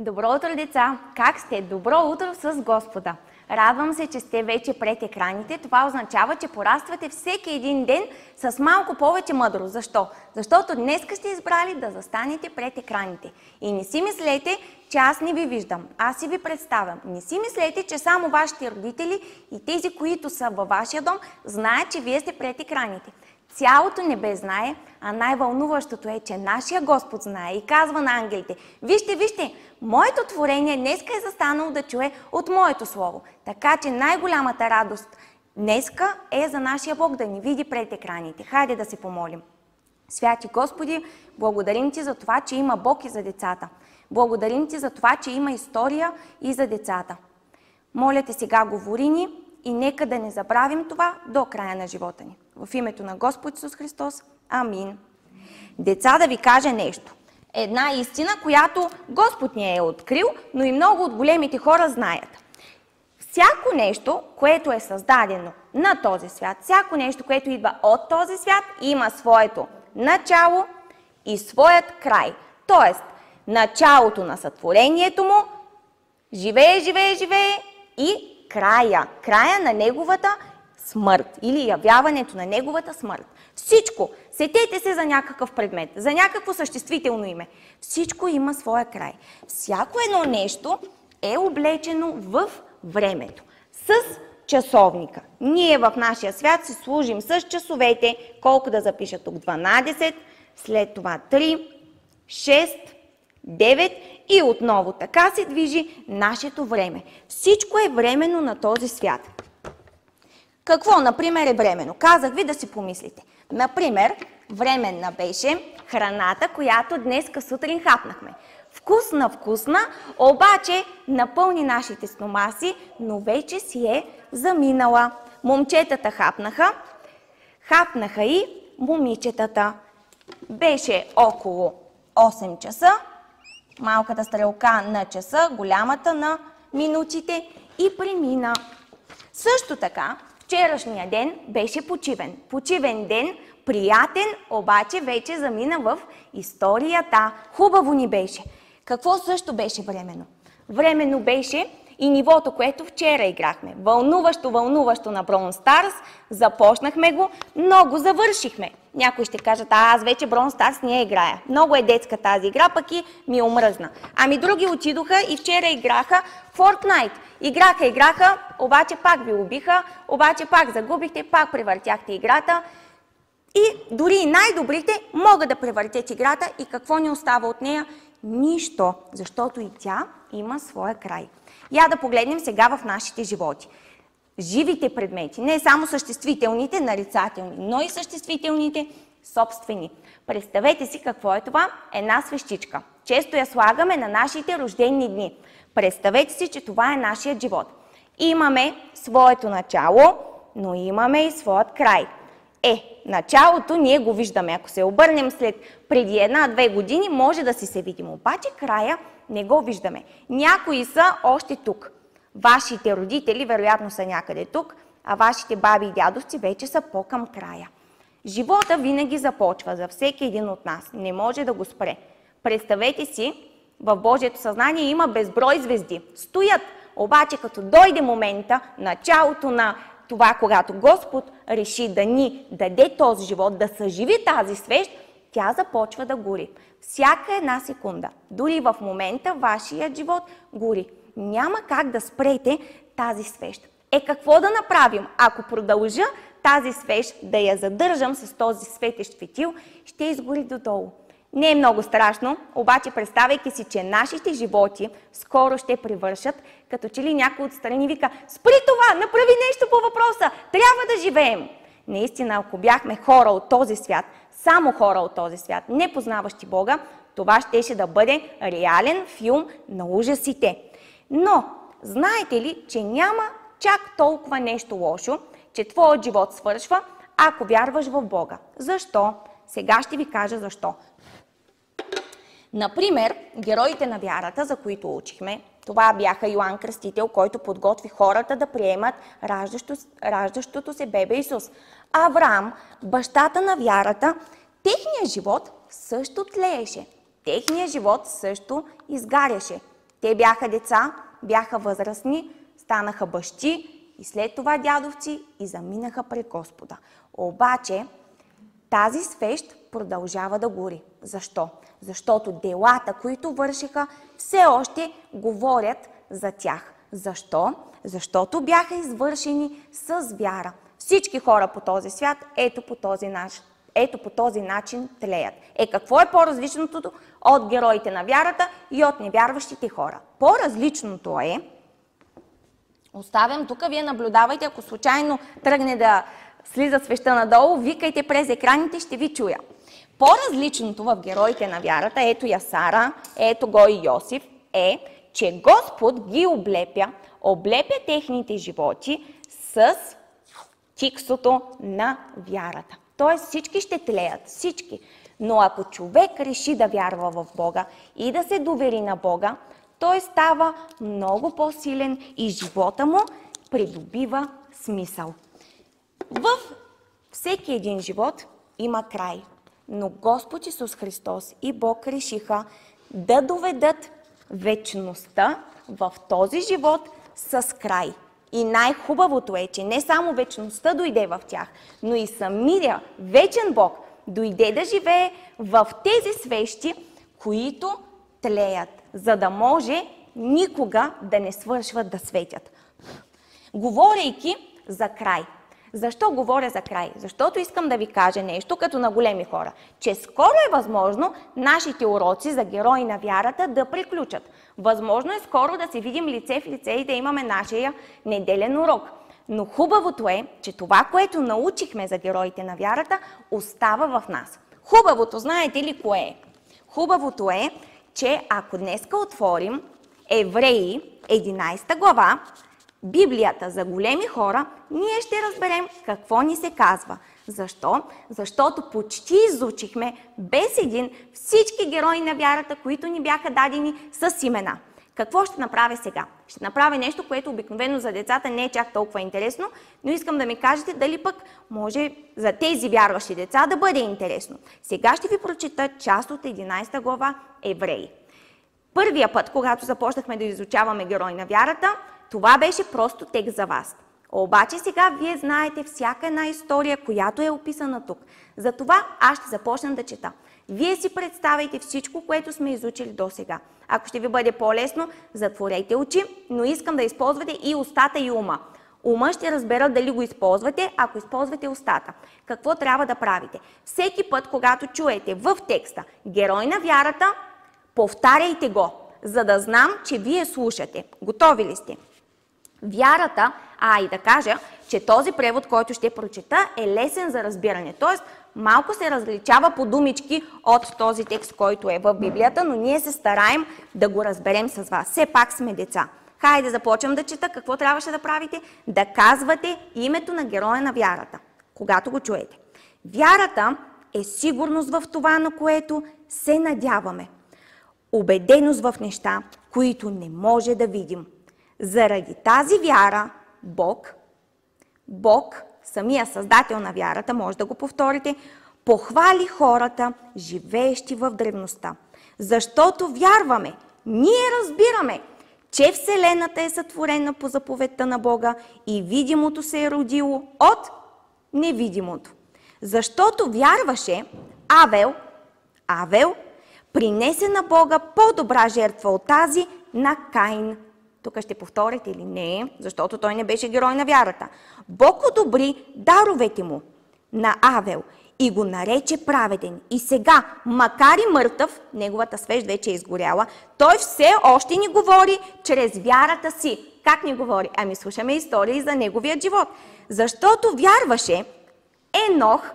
Добро утро, деца! Как сте? Добро утро с Господа! Радвам се, че сте вече пред екраните. Това означава, че пораствате всеки един ден с малко повече мъдрост. Защо? Защото днес сте избрали да застанете пред екраните. И не си мислете, че аз не ви виждам. Аз си ви представям. Не си мислете, че само вашите родители и тези, които са във вашия дом, знаят, че вие сте пред екраните. Цялото небе знае, а най-вълнуващото е, че нашия Господ знае и казва на ангелите, вижте, вижте, моето творение днеска е застанало да чуе от моето слово. Така че най-голямата радост днеска е за нашия Бог да ни види пред екраните. Хайде да се помолим. Святи Господи, благодарим Ти за това, че има Бог и за децата. Благодарим Ти за това, че има история и за децата. Моля Те сега говори ни и нека да не забравим това до края на живота ни. В името на Господ Исус Христос. Амин. Деца да ви кажа нещо. Една истина, която Господ ни е открил, но и много от големите хора знаят. Всяко нещо, което е създадено на този свят, всяко нещо, което идва от този свят, има своето начало и своят край. Тоест, началото на сътворението му, живее, живее, живее и края, края на неговата смърт или явяването на неговата смърт. Всичко, сетете се за някакъв предмет, за някакво съществително име. Всичко има своя край. Всяко едно нещо е облечено в времето. С часовника. Ние в нашия свят си служим с часовете, колко да запиша тук 12, след това 3, 6, 9 и отново така се движи нашето време. Всичко е временно на този свят. Какво, например, е временно? Казах ви да си помислите. Например, временна беше храната, която днес сутрин хапнахме. Вкусна, вкусна, обаче напълни нашите стомаси, но вече си е заминала. Момчетата хапнаха, хапнаха и момичетата. Беше около 8 часа, малката стрелка на часа, голямата на минутите и премина. Също така, вчерашния ден беше почивен. Почивен ден, приятен, обаче вече замина в историята. Хубаво ни беше. Какво също беше временно? Временно беше и нивото, което вчера играхме. Вълнуващо, вълнуващо на Брон Старс. Започнахме го, много завършихме. Някои ще кажат, а аз вече Брон Старс не играя. Много е детска тази игра, пък и ми омръзна. Ами други отидоха и вчера играха Fortnite. Играха, играха, обаче пак ви убиха, обаче пак загубихте, пак превъртяхте играта. И дори и най-добрите могат да превъртят играта и какво ни остава от нея? Нищо, защото и тя има своя край. Я да погледнем сега в нашите животи. Живите предмети, не само съществителните, нарицателни, но и съществителните, собствени. Представете си какво е това една свещичка. Често я слагаме на нашите рождени дни. Представете си, че това е нашия живот. Имаме своето начало, но имаме и своят край. Е, началото ние го виждаме. Ако се обърнем след преди една-две години, може да си се видим. Обаче края не го виждаме. Някои са още тук. Вашите родители вероятно са някъде тук, а вашите баби и дядовци вече са по-към края. Живота винаги започва за всеки един от нас. Не може да го спре. Представете си, в Божието съзнание има безброй звезди. Стоят, обаче като дойде момента, началото на това, когато Господ реши да ни даде този живот, да съживи тази свещ, тя започва да гори. Всяка една секунда, дори в момента, вашия живот гори. Няма как да спрете тази свещ. Е, какво да направим? Ако продължа тази свещ да я задържам с този светещ фитил, ще изгори додолу. Не е много страшно, обаче представяйки си, че нашите животи скоро ще привършат, като че ли някой отстрани вика «Спри това! Направи нещо по въпроса! Трябва да живеем!» Наистина, ако бяхме хора от този свят, само хора от този свят, не познаващи Бога, това щеше да бъде реален филм на ужасите. Но, знаете ли, че няма чак толкова нещо лошо, че твоят живот свършва, ако вярваш в Бога. Защо? Сега ще ви кажа защо. Например, героите на вярата, за които учихме, това бяха Йоанн Кръстител, който подготви хората да приемат раждащо, раждащото се бебе Исус. Авраам, бащата на вярата, техният живот също тлееше. Техният живот също изгаряше. Те бяха деца, бяха възрастни, станаха бащи и след това дядовци и заминаха пред Господа. Обаче тази свещ продължава да гори. Защо? Защото делата, които вършиха, все още говорят за тях. Защо? Защото бяха извършени с вяра. Всички хора по този свят ето по този начин, ето по този начин тлеят. Е, какво е по-различното от героите на вярата и от невярващите хора? По-различното е, оставям тук, вие наблюдавайте, ако случайно тръгне да слиза свеща надолу, викайте през екраните, ще ви чуя. По-различното в героите на вярата, ето я Сара, ето го и Йосиф, е, че Господ ги облепя, облепя техните животи с тиксото на вярата. Тоест всички ще тлеят, всички. Но ако човек реши да вярва в Бога и да се довери на Бога, той става много по-силен и живота му придобива смисъл. В всеки един живот има край, но Господ Исус Христос и Бог решиха да доведат вечността в този живот с край. И най-хубавото е, че не само вечността дойде в тях, но и самия вечен Бог дойде да живее в тези свещи, които тлеят, за да може никога да не свършват да светят. Говорейки за край – защо говоря за край? Защото искам да ви кажа нещо като на големи хора, че скоро е възможно нашите уроци за герои на вярата да приключат. Възможно е скоро да се видим лице в лице и да имаме нашия неделен урок. Но хубавото е, че това, което научихме за героите на вярата, остава в нас. Хубавото, знаете ли кое е? Хубавото е, че ако днеска отворим Евреи 11 глава, Библията за големи хора, ние ще разберем какво ни се казва. Защо? Защото почти изучихме без един всички герои на вярата, които ни бяха дадени с имена. Какво ще направя сега? Ще направя нещо, което обикновено за децата не е чак толкова интересно, но искам да ми кажете дали пък може за тези вярващи деца да бъде интересно. Сега ще ви прочита част от 11 глава Евреи. Първия път, когато започнахме да изучаваме герой на вярата, това беше просто текст за вас. Обаче сега вие знаете всяка една история, която е описана тук. Затова аз ще започна да чета. Вие си представяйте всичко, което сме изучили до сега. Ако ще ви бъде по-лесно, затворете очи, но искам да използвате и устата и ума. Ума ще разбера дали го използвате, ако използвате устата. Какво трябва да правите? Всеки път, когато чуете в текста герой на вярата, повтаряйте го, за да знам, че вие слушате. Готови ли сте? Вярата, а и да кажа, че този превод, който ще прочета, е лесен за разбиране. Тоест, малко се различава по думички от този текст, който е в Библията, но ние се стараем да го разберем с вас. Все пак сме деца. Хайде започвам да чета. Какво трябваше да правите? Да казвате името на героя на вярата, когато го чуете. Вярата е сигурност в това, на което се надяваме. Обеденост в неща, които не може да видим – заради тази вяра Бог, Бог, самия създател на вярата, може да го повторите, похвали хората, живеещи в древността. Защото вярваме, ние разбираме, че Вселената е сътворена по заповедта на Бога и видимото се е родило от невидимото. Защото вярваше Авел, Авел принесе на Бога по-добра жертва от тази на Каин тук ще повторите или не, защото той не беше герой на вярата. Бог одобри даровете му на Авел и го нарече праведен. И сега, макар и мъртъв, неговата свеж вече е изгоряла, той все още ни говори чрез вярата си. Как ни говори? Ами слушаме истории за неговия живот. Защото вярваше, Енох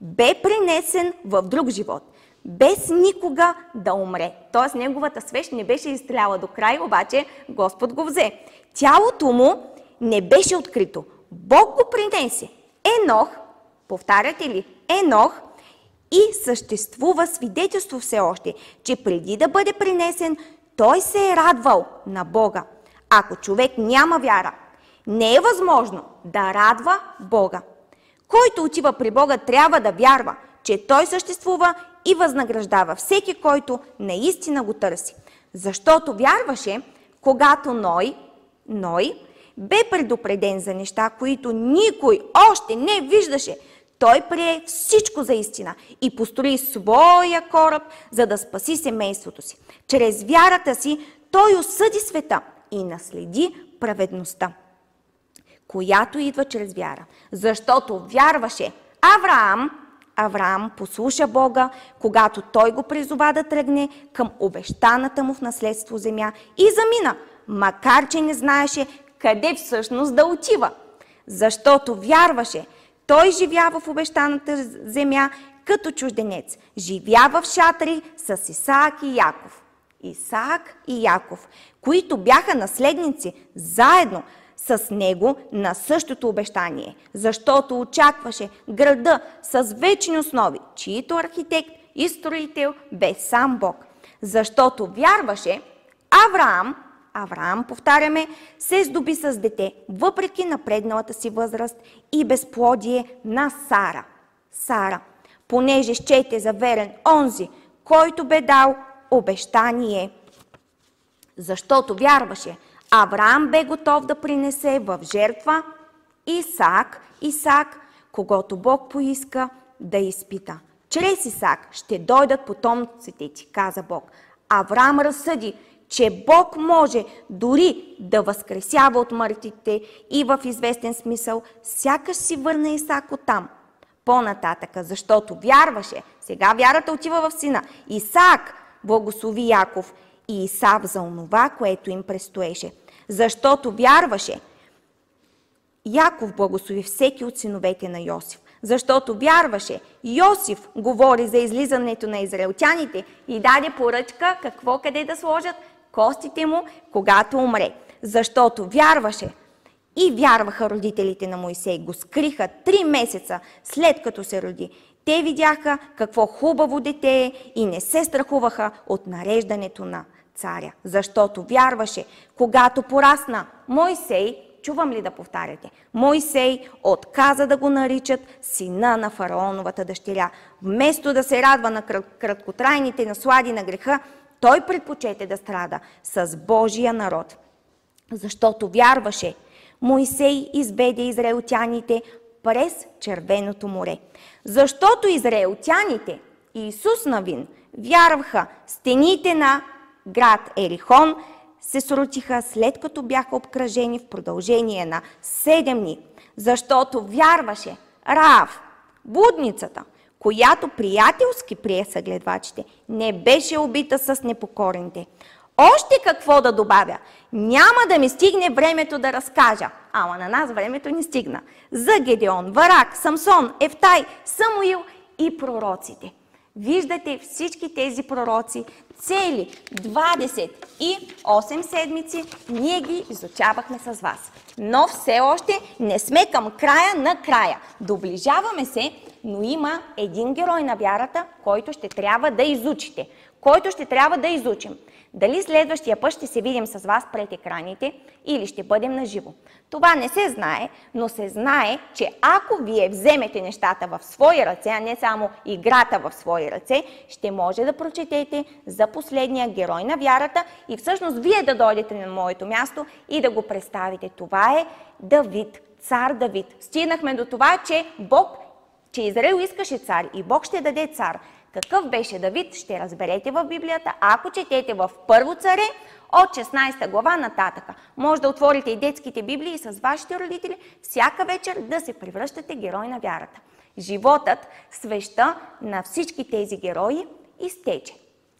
бе принесен в друг живот без никога да умре. Тоест неговата свещ не беше изстреляла до край, обаче Господ го взе. Тялото му не беше открито. Бог го принесе. Енох, повтаряте ли, Енох и съществува свидетелство все още, че преди да бъде принесен, той се е радвал на Бога. Ако човек няма вяра, не е възможно да радва Бога. Който отива при Бога, трябва да вярва, че Той съществува и възнаграждава всеки, който наистина го търси. Защото вярваше, когато Ной, Ной бе предупреден за неща, които никой още не виждаше. Той прие всичко за истина и построи своя кораб, за да спаси семейството си. Чрез вярата си той осъди света и наследи праведността, която идва чрез вяра. Защото вярваше Авраам, Авраам послуша Бога, когато той го призова да тръгне към обещаната му в наследство земя и замина, макар че не знаеше къде всъщност да отива. Защото вярваше, той живява в обещаната земя като чужденец. Живява в шатри с Исаак и Яков. Исаак и Яков, които бяха наследници заедно с него на същото обещание, защото очакваше града с вечни основи, чието архитект и строител бе сам Бог. Защото вярваше Авраам, Авраам, повтаряме, се здоби с дете, въпреки напредналата си възраст и безплодие на Сара. Сара, понеже щете за верен онзи, който бе дал обещание. Защото вярваше, Авраам бе готов да принесе в жертва Исаак, Исаак, когато Бог поиска да изпита. Чрез Исаак ще дойдат потомците ти, каза Бог. Авраам разсъди, че Бог може дори да възкресява от мъртвите и в известен смисъл сякаш си върна Исаак от там. По-нататъка, защото вярваше, сега вярата отива в сина. Исаак благослови Яков и Исав за онова, което им престоеше. Защото вярваше, Яков благослови всеки от синовете на Йосиф. Защото вярваше, Йосиф говори за излизането на израелтяните и даде поръчка какво къде да сложат костите му, когато умре. Защото вярваше и вярваха родителите на Моисей. Го скриха три месеца след като се роди. Те видяха какво хубаво дете е и не се страхуваха от нареждането на царя. Защото вярваше, когато порасна Моисей, чувам ли да повтаряте, Моисей отказа да го наричат сина на фараоновата дъщеря. Вместо да се радва на краткотрайните наслади на греха, той предпочете да страда с Божия народ. Защото вярваше, Моисей избеде израелтяните през Червеното море. Защото израелтяните, Исус Навин, вярваха стените на град Ерихон, се срутиха след като бяха обкръжени в продължение на 7 дни, защото вярваше Раав, будницата, която приятелски прие съгледвачите, не беше убита с непокорните. Още какво да добавя? Няма да ми стигне времето да разкажа. Ама на нас времето ни стигна. За Гедеон, Варак, Самсон, Ефтай, Самуил и пророците. Виждате всички тези пророци, цели 28 седмици, ние ги изучавахме с вас. Но все още не сме към края на края. Доближаваме се, но има един герой на вярата, който ще трябва да изучите. Който ще трябва да изучим. Дали следващия път ще се видим с вас пред екраните или ще бъдем на живо. Това не се знае, но се знае, че ако вие вземете нещата в свои ръце, а не само играта в свои ръце, ще може да прочетете за последния герой на вярата и всъщност вие да дойдете на моето място и да го представите. Това е Давид, цар Давид. Стигнахме до това, че Бог, че Израил искаше цар и Бог ще даде цар. Какъв беше Давид, ще разберете в Библията, ако четете в Първо царе от 16 глава нататъка. Може да отворите и детските библии с вашите родители, всяка вечер да се превръщате герой на вярата. Животът, свеща на всички тези герои изтече.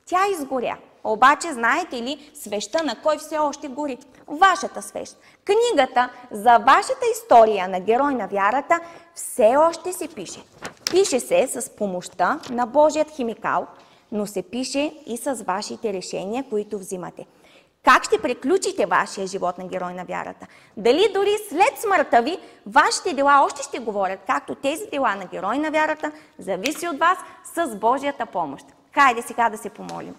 Тя изгоря. Обаче, знаете ли, свеща на кой все още гори? Вашата свещ. Книгата за вашата история на герой на вярата все още се пише. Пише се с помощта на Божият химикал, но се пише и с вашите решения, които взимате. Как ще приключите вашия живот на герой на вярата? Дали дори след смъртта ви, вашите дела още ще говорят, както тези дела на герой на вярата, зависи от вас с Божията помощ. Хайде сега да се помолим.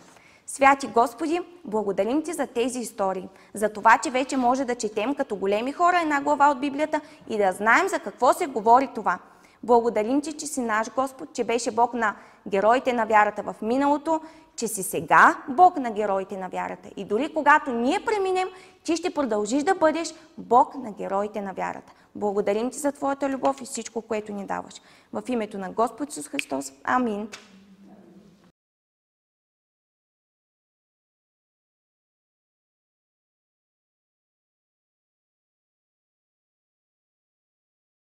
Святи Господи, благодарим Ти за тези истории, за това, че вече може да четем като големи хора една глава от Библията и да знаем за какво се говори това. Благодарим Ти, че си наш Господ, че беше Бог на героите на вярата в миналото, че си сега Бог на героите на вярата. И дори когато ние преминем, ти ще продължиш да бъдеш Бог на героите на вярата. Благодарим ти за твоята любов и всичко, което ни даваш. В името на Господ Исус Христос. Амин.